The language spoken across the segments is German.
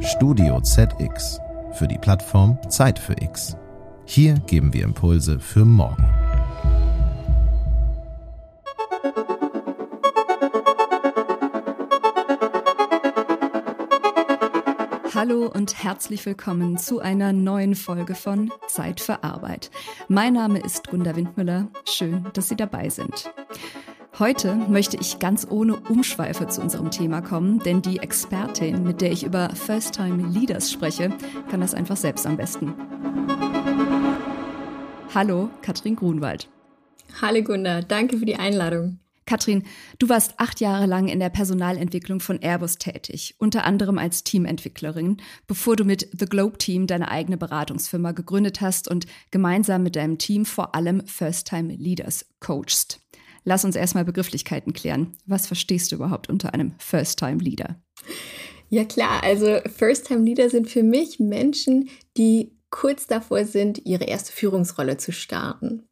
Studio ZX für die Plattform Zeit für X. Hier geben wir Impulse für morgen. Hallo und herzlich willkommen zu einer neuen Folge von Zeit für Arbeit. Mein Name ist Gunda Windmüller. Schön, dass Sie dabei sind. Heute möchte ich ganz ohne Umschweife zu unserem Thema kommen, denn die Expertin, mit der ich über First-Time Leaders spreche, kann das einfach selbst am besten. Hallo, Katrin Grunwald. Hallo Gunda, danke für die Einladung. Katrin, du warst acht Jahre lang in der Personalentwicklung von Airbus tätig, unter anderem als Teamentwicklerin, bevor du mit The Globe Team deine eigene Beratungsfirma gegründet hast und gemeinsam mit deinem Team vor allem First-Time Leaders coachst. Lass uns erstmal Begrifflichkeiten klären. Was verstehst du überhaupt unter einem First-Time-Leader? Ja klar, also First-Time-Leader sind für mich Menschen, die kurz davor sind, ihre erste Führungsrolle zu starten.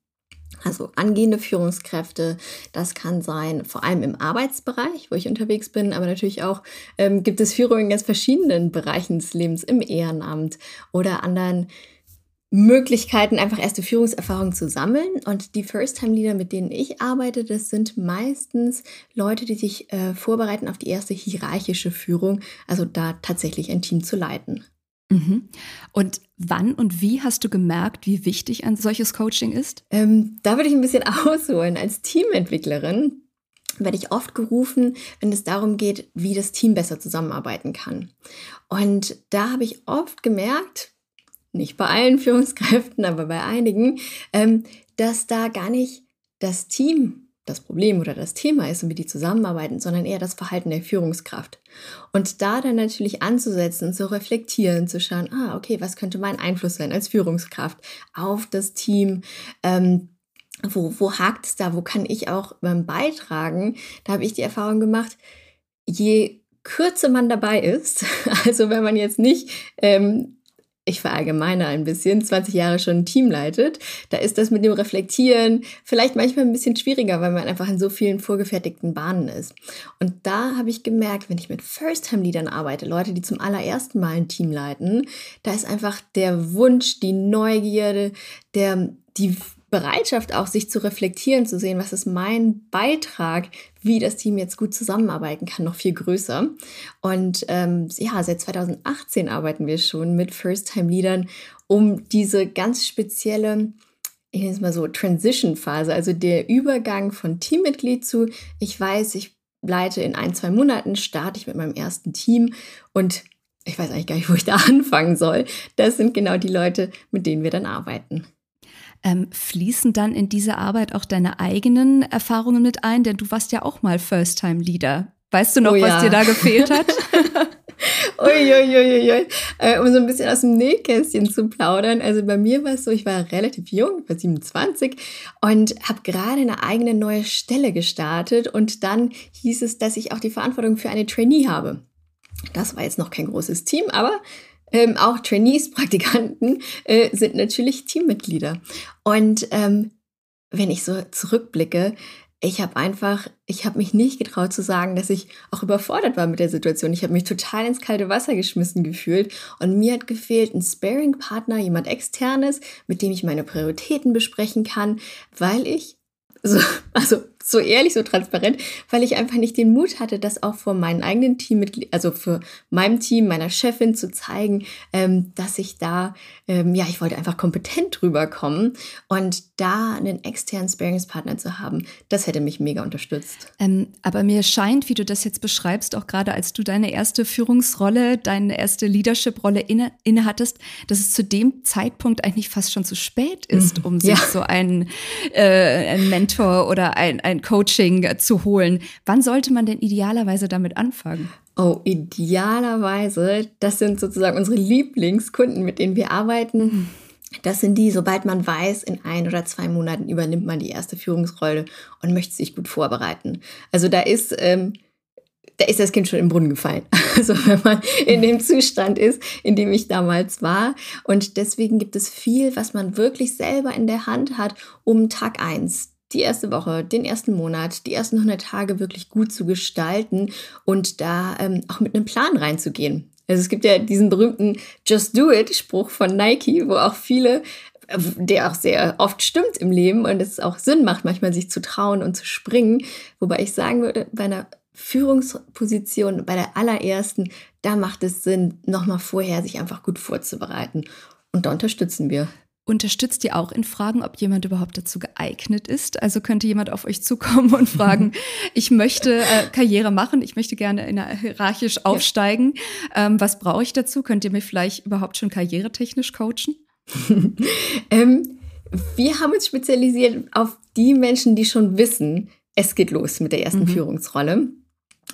Also angehende Führungskräfte, das kann sein, vor allem im Arbeitsbereich, wo ich unterwegs bin, aber natürlich auch ähm, gibt es Führung in ganz verschiedenen Bereichen des Lebens, im Ehrenamt oder anderen Möglichkeiten, einfach erste Führungserfahrung zu sammeln. Und die First-Time-Leader, mit denen ich arbeite, das sind meistens Leute, die sich äh, vorbereiten auf die erste hierarchische Führung, also da tatsächlich ein Team zu leiten. Mhm. Und wann und wie hast du gemerkt, wie wichtig ein solches Coaching ist? Ähm, da würde ich ein bisschen ausholen. Als Teamentwicklerin werde ich oft gerufen, wenn es darum geht, wie das Team besser zusammenarbeiten kann. Und da habe ich oft gemerkt, nicht bei allen Führungskräften, aber bei einigen, ähm, dass da gar nicht das Team das Problem oder das Thema ist und wie die zusammenarbeiten, sondern eher das Verhalten der Führungskraft. Und da dann natürlich anzusetzen, zu reflektieren, zu schauen, ah, okay, was könnte mein Einfluss sein als Führungskraft auf das Team? Ähm, wo, wo hakt es da? Wo kann ich auch ähm, beitragen? Da habe ich die Erfahrung gemacht, je kürzer man dabei ist, also wenn man jetzt nicht ähm, ich verallgemeine ein bisschen, 20 Jahre schon ein Team leitet, da ist das mit dem Reflektieren vielleicht manchmal ein bisschen schwieriger, weil man einfach in so vielen vorgefertigten Bahnen ist. Und da habe ich gemerkt, wenn ich mit First-Time-Leadern arbeite, Leute, die zum allerersten Mal ein Team leiten, da ist einfach der Wunsch, die Neugierde, der, die Bereitschaft auch, sich zu reflektieren, zu sehen, was ist mein Beitrag, wie das Team jetzt gut zusammenarbeiten kann, noch viel größer. Und ähm, ja, seit 2018 arbeiten wir schon mit First-Time-Leadern, um diese ganz spezielle ich nenne es mal so, Transition-Phase, also der Übergang von Teammitglied zu, ich weiß, ich leite in ein, zwei Monaten, starte ich mit meinem ersten Team und ich weiß eigentlich gar nicht, wo ich da anfangen soll. Das sind genau die Leute, mit denen wir dann arbeiten. Ähm, fließen dann in diese Arbeit auch deine eigenen Erfahrungen mit ein? Denn du warst ja auch mal First-Time-Leader. Weißt du noch, oh, ja. was dir da gefehlt hat? Uiuiuiui. Äh, um so ein bisschen aus dem Nähkästchen zu plaudern. Also bei mir war es so, ich war relativ jung, ich war 27 und habe gerade eine eigene neue Stelle gestartet. Und dann hieß es, dass ich auch die Verantwortung für eine Trainee habe. Das war jetzt noch kein großes Team, aber ähm, auch Trainees, Praktikanten äh, sind natürlich Teammitglieder. Und ähm, wenn ich so zurückblicke, ich habe einfach, ich habe mich nicht getraut zu sagen, dass ich auch überfordert war mit der Situation. Ich habe mich total ins kalte Wasser geschmissen gefühlt und mir hat gefehlt ein Sparing-Partner, jemand externes, mit dem ich meine Prioritäten besprechen kann, weil ich so, also so ehrlich, so transparent, weil ich einfach nicht den Mut hatte, das auch vor meinen eigenen Teammitgliedern, also für meinem Team, meiner Chefin zu zeigen, ähm, dass ich da, ähm, ja, ich wollte einfach kompetent rüberkommen und da einen externen Sparingspartner zu haben, das hätte mich mega unterstützt. Ähm, aber mir scheint, wie du das jetzt beschreibst, auch gerade als du deine erste Führungsrolle, deine erste Leadership-Rolle inne, inne hattest, dass es zu dem Zeitpunkt eigentlich fast schon zu spät ist, mhm. um sich ja. so einen, äh, einen Mentor oder ein, ein Coaching zu holen. Wann sollte man denn idealerweise damit anfangen? Oh, idealerweise, das sind sozusagen unsere Lieblingskunden, mit denen wir arbeiten. Das sind die, sobald man weiß, in ein oder zwei Monaten übernimmt man die erste Führungsrolle und möchte sich gut vorbereiten. Also da ist, ähm, da ist das Kind schon im Brunnen gefallen. Also wenn man in dem Zustand ist, in dem ich damals war. Und deswegen gibt es viel, was man wirklich selber in der Hand hat, um Tag eins die erste Woche, den ersten Monat, die ersten 100 Tage wirklich gut zu gestalten und da ähm, auch mit einem Plan reinzugehen. Also es gibt ja diesen berühmten Just Do It Spruch von Nike, wo auch viele der auch sehr oft stimmt im Leben und es auch Sinn macht, manchmal sich zu trauen und zu springen. Wobei ich sagen würde, bei einer Führungsposition, bei der allerersten, da macht es Sinn, nochmal vorher sich einfach gut vorzubereiten. Und da unterstützen wir. Unterstützt ihr auch in Fragen, ob jemand überhaupt dazu geeignet ist? Also könnte jemand auf euch zukommen und fragen, ich möchte äh, Karriere machen, ich möchte gerne in der hierarchisch aufsteigen. Ja. Ähm, was brauche ich dazu? Könnt ihr mir vielleicht überhaupt schon karrieretechnisch coachen? ähm, wir haben uns spezialisiert auf die Menschen, die schon wissen, es geht los mit der ersten mhm. Führungsrolle.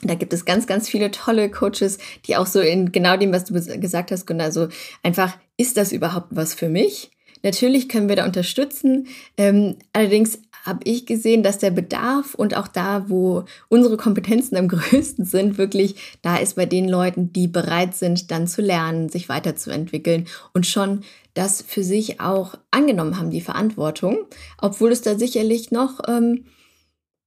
Da gibt es ganz, ganz viele tolle Coaches, die auch so in genau dem, was du gesagt hast, Gunnar, so einfach, ist das überhaupt was für mich? Natürlich können wir da unterstützen. Ähm, allerdings habe ich gesehen, dass der Bedarf und auch da, wo unsere Kompetenzen am größten sind, wirklich da ist bei den Leuten, die bereit sind, dann zu lernen, sich weiterzuentwickeln und schon das für sich auch angenommen haben, die Verantwortung, obwohl es da sicherlich noch ähm,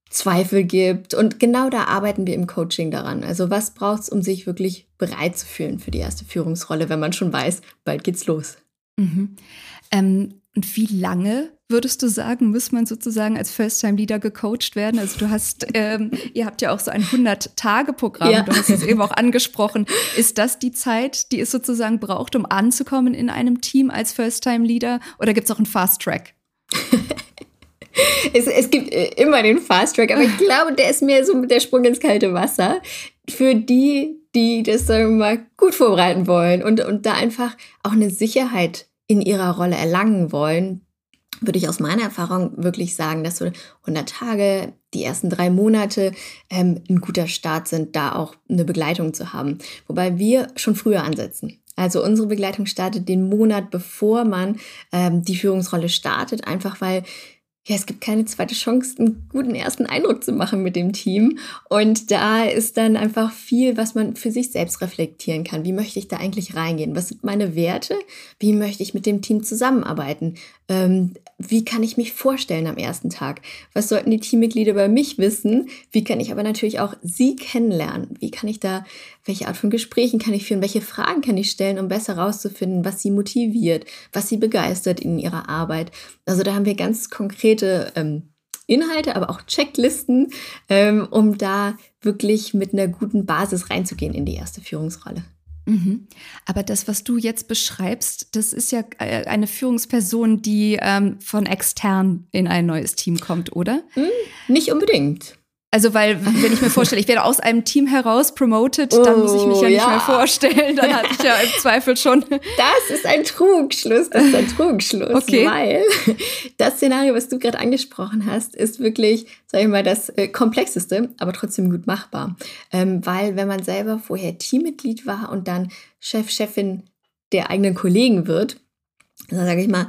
Zweifel gibt. Und genau da arbeiten wir im Coaching daran. Also was braucht es, um sich wirklich bereit zu fühlen für die erste Führungsrolle, wenn man schon weiß, bald geht's los. Mhm. Ähm, und wie lange würdest du sagen, muss man sozusagen als First-Time-Leader gecoacht werden? Also du hast, ähm, ihr habt ja auch so ein 100-Tage-Programm, ja. du hast es eben auch angesprochen. Ist das die Zeit, die es sozusagen braucht, um anzukommen in einem Team als First-Time-Leader? Oder gibt es auch einen Fast-Track? es, es gibt äh, immer den Fast-Track, aber ich glaube, der ist mehr so der Sprung ins kalte Wasser. Für die, die das, sagen wir mal, gut vorbereiten wollen und, und da einfach auch eine Sicherheit in ihrer Rolle erlangen wollen, würde ich aus meiner Erfahrung wirklich sagen, dass so 100 Tage, die ersten drei Monate ähm, ein guter Start sind, da auch eine Begleitung zu haben. Wobei wir schon früher ansetzen. Also unsere Begleitung startet den Monat, bevor man ähm, die Führungsrolle startet, einfach weil ja, es gibt keine zweite Chance, einen guten ersten Eindruck zu machen mit dem Team. Und da ist dann einfach viel, was man für sich selbst reflektieren kann. Wie möchte ich da eigentlich reingehen? Was sind meine Werte? Wie möchte ich mit dem Team zusammenarbeiten? Ähm, wie kann ich mich vorstellen am ersten Tag? Was sollten die Teammitglieder über mich wissen? Wie kann ich aber natürlich auch sie kennenlernen? Wie kann ich da, welche Art von Gesprächen kann ich führen? Welche Fragen kann ich stellen, um besser herauszufinden, was sie motiviert, was sie begeistert in ihrer Arbeit? Also da haben wir ganz konkrete ähm, Inhalte, aber auch Checklisten, ähm, um da wirklich mit einer guten Basis reinzugehen in die erste Führungsrolle. Mhm. Aber das, was du jetzt beschreibst, das ist ja äh, eine Führungsperson, die ähm, von extern in ein neues Team kommt, oder? Mhm, nicht unbedingt. Also, weil, wenn ich mir vorstelle, ich werde aus einem Team heraus promoted, oh, dann muss ich mich ja nicht oh, ja. mehr vorstellen. Dann hatte ich ja im Zweifel schon. Das ist ein Trugschluss, das ist ein Trugschluss, okay. weil das Szenario, was du gerade angesprochen hast, ist wirklich, sag ich mal, das äh, komplexeste, aber trotzdem gut machbar. Ähm, weil, wenn man selber vorher Teammitglied war und dann Chef, Chefin der eigenen Kollegen wird, dann sage ich mal,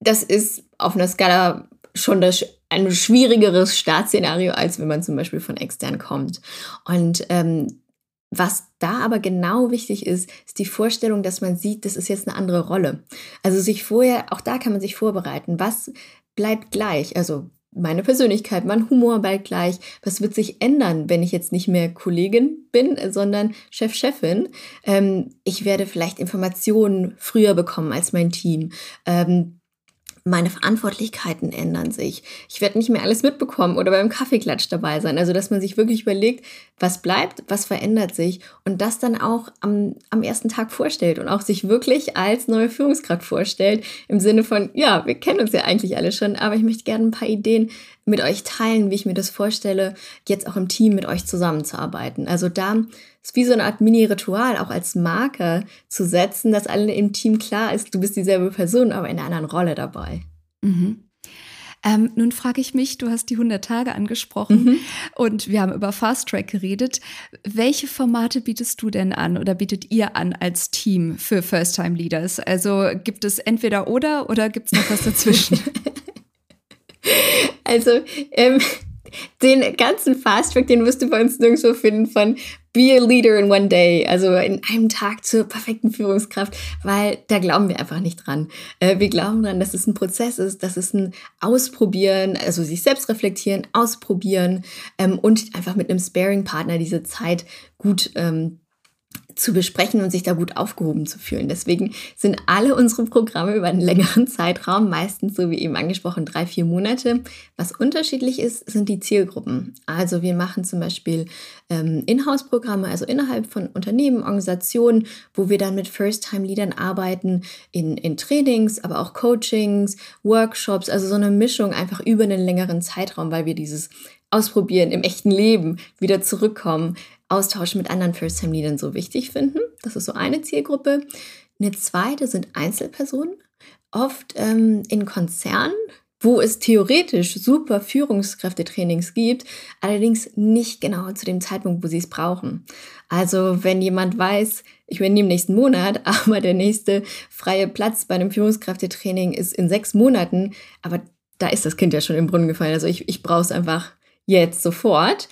das ist auf einer Skala schon das ein schwierigeres Startszenario, als wenn man zum Beispiel von extern kommt. Und ähm, was da aber genau wichtig ist, ist die Vorstellung, dass man sieht, das ist jetzt eine andere Rolle. Also sich vorher, auch da kann man sich vorbereiten. Was bleibt gleich? Also meine Persönlichkeit, mein Humor bleibt gleich. Was wird sich ändern, wenn ich jetzt nicht mehr Kollegin bin, sondern Chef, Chefin? Ähm, ich werde vielleicht Informationen früher bekommen als mein Team. Ähm, meine Verantwortlichkeiten ändern sich. Ich werde nicht mehr alles mitbekommen oder beim Kaffeeklatsch dabei sein. Also, dass man sich wirklich überlegt, was bleibt, was verändert sich und das dann auch am, am ersten Tag vorstellt und auch sich wirklich als neue Führungskraft vorstellt. Im Sinne von, ja, wir kennen uns ja eigentlich alle schon, aber ich möchte gerne ein paar Ideen mit euch teilen, wie ich mir das vorstelle, jetzt auch im Team mit euch zusammenzuarbeiten. Also da ist wie so eine Art Mini-Ritual auch als Marker zu setzen, dass allen im Team klar ist, du bist dieselbe Person, aber in einer anderen Rolle dabei. Mhm. Ähm, nun frage ich mich, du hast die 100 Tage angesprochen mhm. und wir haben über Fast Track geredet. Welche Formate bietest du denn an oder bietet ihr an als Team für First-Time Leaders? Also gibt es entweder oder oder gibt es noch was dazwischen? Also, ähm, den ganzen Fast Track, den wirst du bei uns nirgendwo finden von Be a Leader in one day, also in einem Tag zur perfekten Führungskraft, weil da glauben wir einfach nicht dran. Äh, wir glauben dran, dass es ein Prozess ist, dass es ein Ausprobieren, also sich selbst reflektieren, ausprobieren ähm, und einfach mit einem Sparing-Partner diese Zeit gut ähm, zu besprechen und sich da gut aufgehoben zu fühlen. Deswegen sind alle unsere Programme über einen längeren Zeitraum, meistens so wie eben angesprochen, drei, vier Monate. Was unterschiedlich ist, sind die Zielgruppen. Also wir machen zum Beispiel ähm, Inhouse-Programme, also innerhalb von Unternehmen, Organisationen, wo wir dann mit First-Time-Leadern arbeiten, in, in Trainings, aber auch Coachings, Workshops, also so eine Mischung einfach über einen längeren Zeitraum, weil wir dieses Ausprobieren im echten Leben wieder zurückkommen, Austausch mit anderen First-Time-Leadern so wichtig finden. Das ist so eine Zielgruppe. Eine zweite sind Einzelpersonen, oft ähm, in Konzernen, wo es theoretisch super Führungskräftetrainings gibt, allerdings nicht genau zu dem Zeitpunkt, wo sie es brauchen. Also wenn jemand weiß, ich im nächsten Monat, aber der nächste freie Platz bei einem Führungskräftetraining ist in sechs Monaten, aber da ist das Kind ja schon im Brunnen gefallen. Also ich, ich brauche es einfach jetzt sofort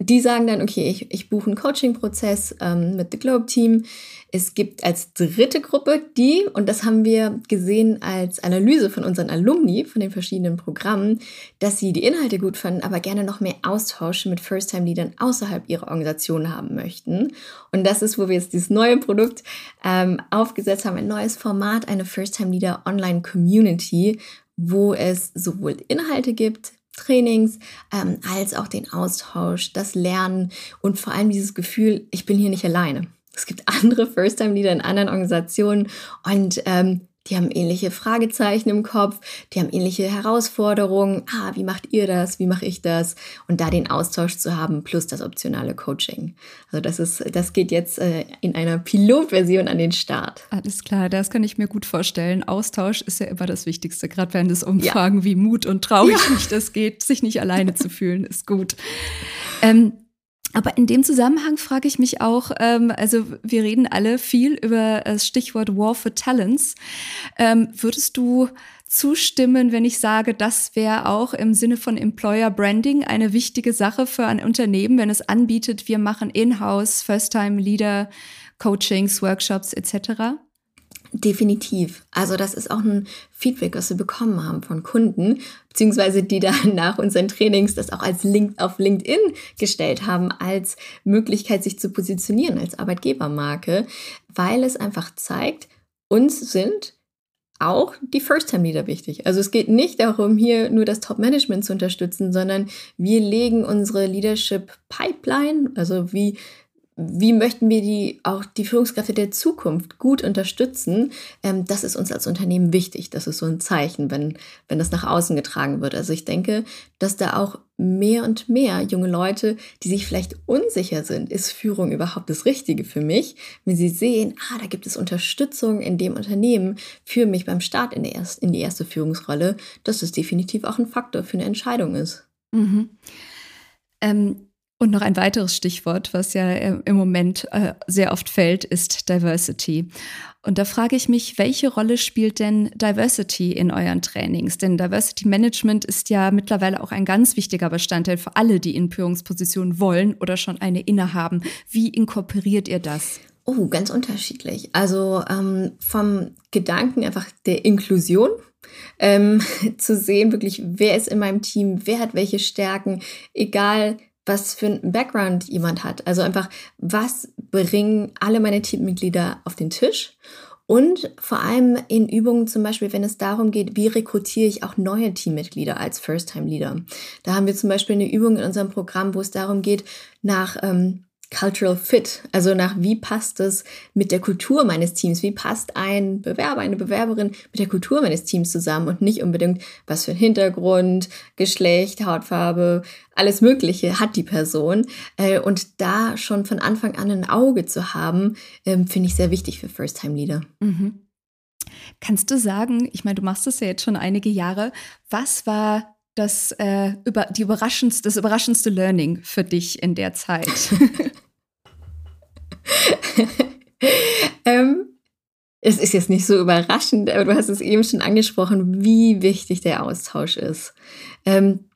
die sagen dann, okay, ich, ich buche einen Coaching-Prozess ähm, mit The Globe Team. Es gibt als dritte Gruppe die, und das haben wir gesehen als Analyse von unseren Alumni, von den verschiedenen Programmen, dass sie die Inhalte gut fanden, aber gerne noch mehr Austausch mit First-Time-Leadern außerhalb ihrer Organisation haben möchten. Und das ist, wo wir jetzt dieses neue Produkt ähm, aufgesetzt haben, ein neues Format, eine First-Time-Leader Online-Community, wo es sowohl Inhalte gibt, Trainings, ähm, als auch den Austausch, das Lernen und vor allem dieses Gefühl, ich bin hier nicht alleine. Es gibt andere First-Time-Leader in anderen Organisationen und ähm, die haben ähnliche Fragezeichen im Kopf, die haben ähnliche Herausforderungen. Ah, wie macht ihr das? Wie mache ich das? Und da den Austausch zu haben, plus das optionale Coaching. Also das ist, das geht jetzt äh, in einer Pilotversion an den Start. Alles klar, das kann ich mir gut vorstellen. Austausch ist ja immer das Wichtigste, gerade wenn es Umfragen ja. wie Mut und Traurigkeit ja. das geht, sich nicht alleine zu fühlen, ist gut. Ähm, aber in dem Zusammenhang frage ich mich auch, ähm, also wir reden alle viel über das Stichwort War for Talents. Ähm, würdest du zustimmen, wenn ich sage, das wäre auch im Sinne von Employer Branding eine wichtige Sache für ein Unternehmen, wenn es anbietet, wir machen In-house, First-Time-Leader, Coachings, Workshops etc.? Definitiv. Also das ist auch ein Feedback, was wir bekommen haben von Kunden, beziehungsweise die dann nach unseren Trainings das auch als Link auf LinkedIn gestellt haben, als Möglichkeit, sich zu positionieren als Arbeitgebermarke, weil es einfach zeigt, uns sind auch die First-Time-Leader wichtig. Also es geht nicht darum, hier nur das Top-Management zu unterstützen, sondern wir legen unsere Leadership-Pipeline, also wie wie möchten wir die auch die Führungskräfte der Zukunft gut unterstützen? Ähm, das ist uns als Unternehmen wichtig. Das ist so ein Zeichen, wenn, wenn das nach außen getragen wird. Also ich denke, dass da auch mehr und mehr junge Leute, die sich vielleicht unsicher sind, ist Führung überhaupt das Richtige für mich? Wenn sie sehen, ah, da gibt es Unterstützung in dem Unternehmen für mich beim Start in die, erste, in die erste Führungsrolle, dass das definitiv auch ein Faktor für eine Entscheidung ist. Mhm. Ähm und noch ein weiteres Stichwort, was ja im Moment äh, sehr oft fällt, ist Diversity. Und da frage ich mich, welche Rolle spielt denn Diversity in euren Trainings? Denn Diversity Management ist ja mittlerweile auch ein ganz wichtiger Bestandteil für alle, die in Führungspositionen wollen oder schon eine innehaben. Wie inkorporiert ihr das? Oh, ganz unterschiedlich. Also ähm, vom Gedanken einfach der Inklusion ähm, zu sehen, wirklich, wer ist in meinem Team, wer hat welche Stärken, egal was für ein Background jemand hat. Also einfach, was bringen alle meine Teammitglieder auf den Tisch? Und vor allem in Übungen zum Beispiel, wenn es darum geht, wie rekrutiere ich auch neue Teammitglieder als First-Time-Leader. Da haben wir zum Beispiel eine Übung in unserem Programm, wo es darum geht, nach ähm, Cultural Fit, also nach wie passt es mit der Kultur meines Teams, wie passt ein Bewerber, eine Bewerberin mit der Kultur meines Teams zusammen und nicht unbedingt, was für ein Hintergrund, Geschlecht, Hautfarbe, alles Mögliche hat die Person. Äh, und da schon von Anfang an ein Auge zu haben, ähm, finde ich sehr wichtig für First-Time-Leader. Mhm. Kannst du sagen, ich meine, du machst das ja jetzt schon einige Jahre, was war das, äh, über, die überraschendste, das überraschendste Learning für dich in der Zeit? ähm, es ist jetzt nicht so überraschend, aber du hast es eben schon angesprochen, wie wichtig der Austausch ist. Ähm,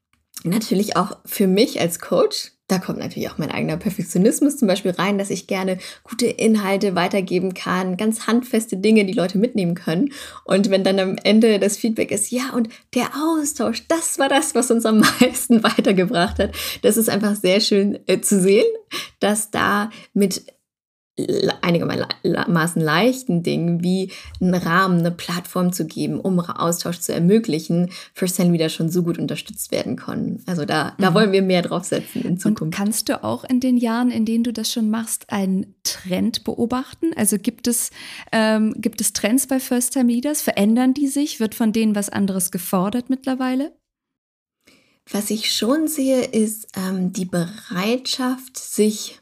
natürlich auch für mich als Coach da kommt natürlich auch mein eigener Perfektionismus zum Beispiel rein, dass ich gerne gute Inhalte weitergeben kann, ganz handfeste Dinge, die Leute mitnehmen können. Und wenn dann am Ende das Feedback ist, ja, und der Austausch, das war das, was uns am meisten weitergebracht hat. Das ist einfach sehr schön äh, zu sehen, dass da mit einigermaßen leichten Dingen wie einen Rahmen, eine Plattform zu geben, um Austausch zu ermöglichen, First-Time wieder schon so gut unterstützt werden können. Also da, da mhm. wollen wir mehr draufsetzen in Zukunft. Und kannst du auch in den Jahren, in denen du das schon machst, einen Trend beobachten? Also gibt es, ähm, gibt es Trends bei First-Time Leaders? Verändern die sich? Wird von denen was anderes gefordert mittlerweile? Was ich schon sehe, ist ähm, die Bereitschaft, sich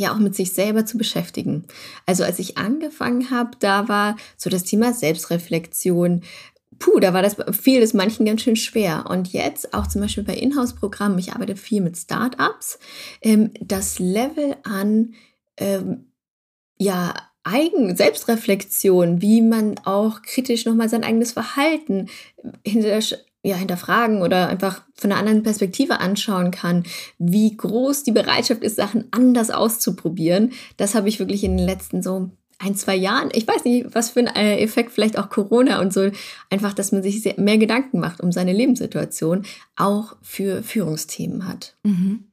ja auch mit sich selber zu beschäftigen. Also als ich angefangen habe, da war so das Thema Selbstreflexion. Puh, da war das viel des manchen ganz schön schwer. Und jetzt auch zum Beispiel bei Inhouse-Programmen, ich arbeite viel mit Startups, ähm, das Level an ähm, ja Eigen Selbstreflexion, wie man auch kritisch nochmal sein eigenes Verhalten hinter ja, hinterfragen oder einfach von einer anderen Perspektive anschauen kann, wie groß die Bereitschaft ist, Sachen anders auszuprobieren. Das habe ich wirklich in den letzten so ein, zwei Jahren, ich weiß nicht, was für ein äh, Effekt vielleicht auch Corona und so, einfach, dass man sich mehr Gedanken macht um seine Lebenssituation, auch für Führungsthemen hat. Mhm.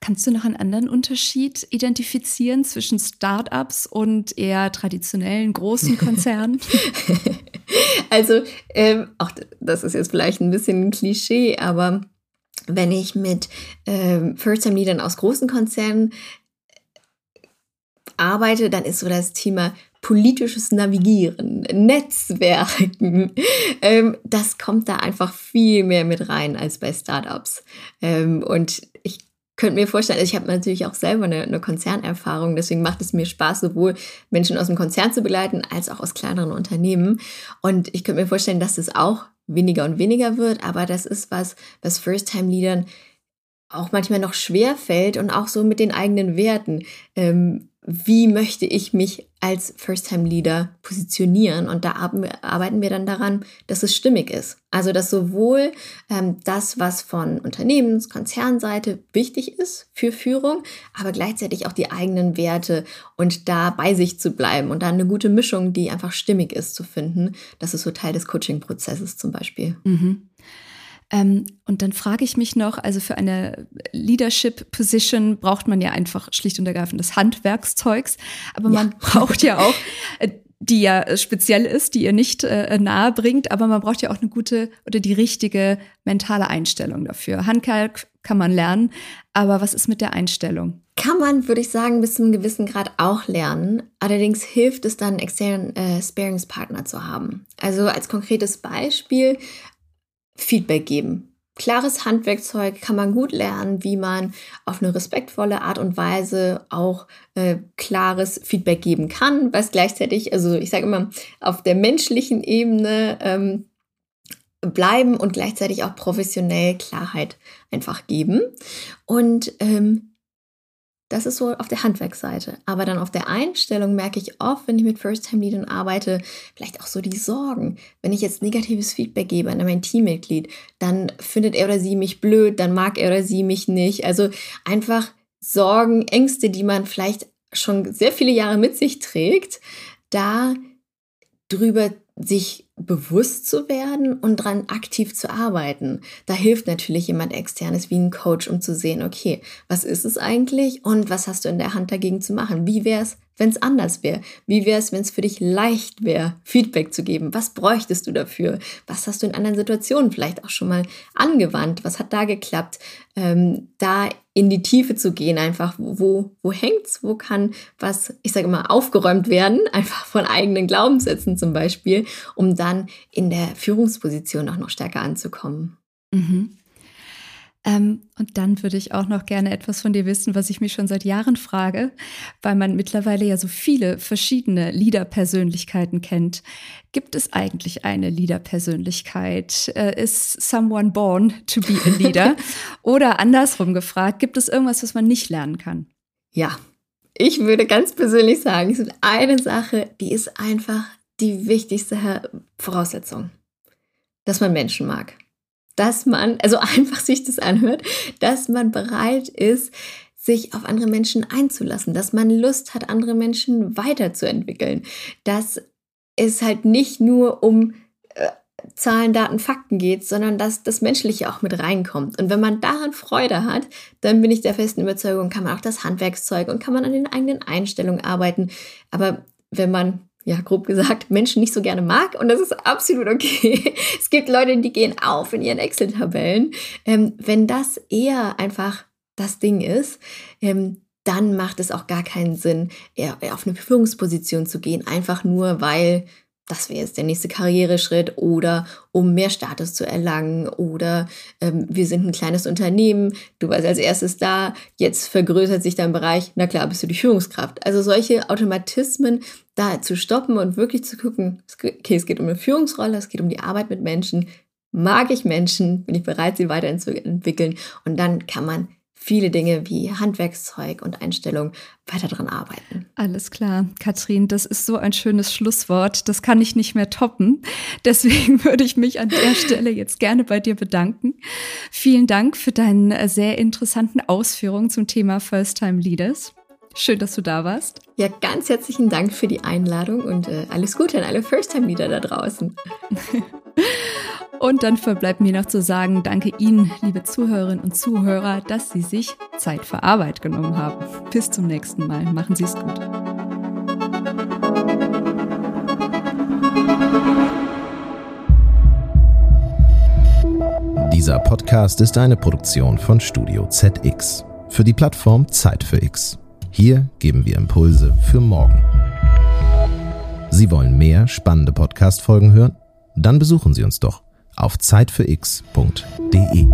Kannst du noch einen anderen Unterschied identifizieren zwischen Startups und eher traditionellen großen Konzernen? also, ähm, auch das ist jetzt vielleicht ein bisschen ein Klischee, aber wenn ich mit ähm, First-Time-Leadern aus großen Konzernen arbeite, dann ist so das Thema politisches Navigieren, Netzwerken, ähm, das kommt da einfach viel mehr mit rein als bei Startups. Ähm, und ich könnte mir vorstellen, also ich habe natürlich auch selber eine, eine, Konzernerfahrung, deswegen macht es mir Spaß, sowohl Menschen aus dem Konzern zu begleiten, als auch aus kleineren Unternehmen. Und ich könnte mir vorstellen, dass es auch weniger und weniger wird, aber das ist was, was First-Time-Leadern auch manchmal noch schwer fällt und auch so mit den eigenen Werten. Ähm, wie möchte ich mich als First-Time-Leader positionieren? Und da arbeiten wir dann daran, dass es stimmig ist. Also, dass sowohl ähm, das, was von Unternehmens-, Konzernseite wichtig ist für Führung, aber gleichzeitig auch die eigenen Werte und da bei sich zu bleiben und da eine gute Mischung, die einfach stimmig ist, zu finden. Das ist so Teil des Coaching-Prozesses zum Beispiel. Mhm. Ähm, und dann frage ich mich noch, also für eine Leadership Position braucht man ja einfach schlicht und ergreifend das Handwerkszeugs, aber man ja. braucht ja auch äh, die ja speziell ist, die ihr nicht äh, nahe bringt, aber man braucht ja auch eine gute oder die richtige mentale Einstellung dafür. Handwerk kann man lernen, aber was ist mit der Einstellung? Kann man, würde ich sagen, bis zu einem gewissen Grad auch lernen. Allerdings hilft es dann, einen externen äh, Sparingspartner zu haben. Also als konkretes Beispiel, Feedback geben. Klares Handwerkzeug kann man gut lernen, wie man auf eine respektvolle Art und Weise auch äh, klares Feedback geben kann, was gleichzeitig, also ich sage immer, auf der menschlichen Ebene ähm, bleiben und gleichzeitig auch professionell Klarheit einfach geben. Und ähm, das ist so auf der Handwerksseite. Aber dann auf der Einstellung merke ich oft, wenn ich mit First-Time-Leadern arbeite, vielleicht auch so die Sorgen. Wenn ich jetzt negatives Feedback gebe an mein Teammitglied, dann findet er oder sie mich blöd, dann mag er oder sie mich nicht. Also einfach Sorgen, Ängste, die man vielleicht schon sehr viele Jahre mit sich trägt, da drüber sich bewusst zu werden und dran aktiv zu arbeiten. Da hilft natürlich jemand externes wie ein Coach, um zu sehen, okay, was ist es eigentlich und was hast du in der Hand dagegen zu machen? Wie wäre es, wenn es anders wäre? Wie wäre es, wenn es für dich leicht wäre, Feedback zu geben? Was bräuchtest du dafür? Was hast du in anderen Situationen vielleicht auch schon mal angewandt? Was hat da geklappt? Ähm, da in die Tiefe zu gehen, einfach wo, wo hängt's, wo kann was, ich sage immer, aufgeräumt werden, einfach von eigenen Glaubenssätzen zum Beispiel, um dann in der Führungsposition auch noch stärker anzukommen. Mhm. Ähm, und dann würde ich auch noch gerne etwas von dir wissen, was ich mich schon seit Jahren frage, weil man mittlerweile ja so viele verschiedene Leader-Persönlichkeiten kennt. Gibt es eigentlich eine Leader-Persönlichkeit? Äh, ist someone born to be a leader? Oder andersrum gefragt, gibt es irgendwas, was man nicht lernen kann? Ja, ich würde ganz persönlich sagen, es ist eine Sache, die ist einfach die wichtigste Voraussetzung, dass man Menschen mag dass man, also einfach sich das anhört, dass man bereit ist, sich auf andere Menschen einzulassen, dass man Lust hat, andere Menschen weiterzuentwickeln, dass es halt nicht nur um äh, Zahlen, Daten, Fakten geht, sondern dass das Menschliche auch mit reinkommt. Und wenn man daran Freude hat, dann bin ich der festen Überzeugung, kann man auch das Handwerkszeug und kann man an den eigenen Einstellungen arbeiten. Aber wenn man ja, grob gesagt, Menschen nicht so gerne mag. Und das ist absolut okay. Es gibt Leute, die gehen auf in ihren Excel-Tabellen. Ähm, wenn das eher einfach das Ding ist, ähm, dann macht es auch gar keinen Sinn, eher auf eine Führungsposition zu gehen, einfach nur weil das wäre jetzt der nächste Karriereschritt oder um mehr Status zu erlangen oder ähm, wir sind ein kleines Unternehmen, du warst als erstes da, jetzt vergrößert sich dein Bereich, na klar, bist du die Führungskraft. Also solche Automatismen da zu stoppen und wirklich zu gucken, okay, es geht um eine Führungsrolle, es geht um die Arbeit mit Menschen, mag ich Menschen, bin ich bereit, sie weiterzuentwickeln und dann kann man viele Dinge wie Handwerkszeug und Einstellung weiter dran arbeiten. Alles klar, Katrin, das ist so ein schönes Schlusswort. Das kann ich nicht mehr toppen. Deswegen würde ich mich an der Stelle jetzt gerne bei dir bedanken. Vielen Dank für deine sehr interessanten Ausführungen zum Thema First Time Leaders. Schön, dass du da warst. Ja, ganz herzlichen Dank für die Einladung und äh, alles Gute an alle First-Time-Leader da draußen. und dann verbleibt mir noch zu sagen, danke Ihnen, liebe Zuhörerinnen und Zuhörer, dass Sie sich Zeit für Arbeit genommen haben. Bis zum nächsten Mal. Machen Sie es gut. Dieser Podcast ist eine Produktion von Studio ZX für die Plattform Zeit für X. Hier geben wir Impulse für morgen. Sie wollen mehr spannende Podcast-Folgen hören? Dann besuchen Sie uns doch auf zeitfürx.de.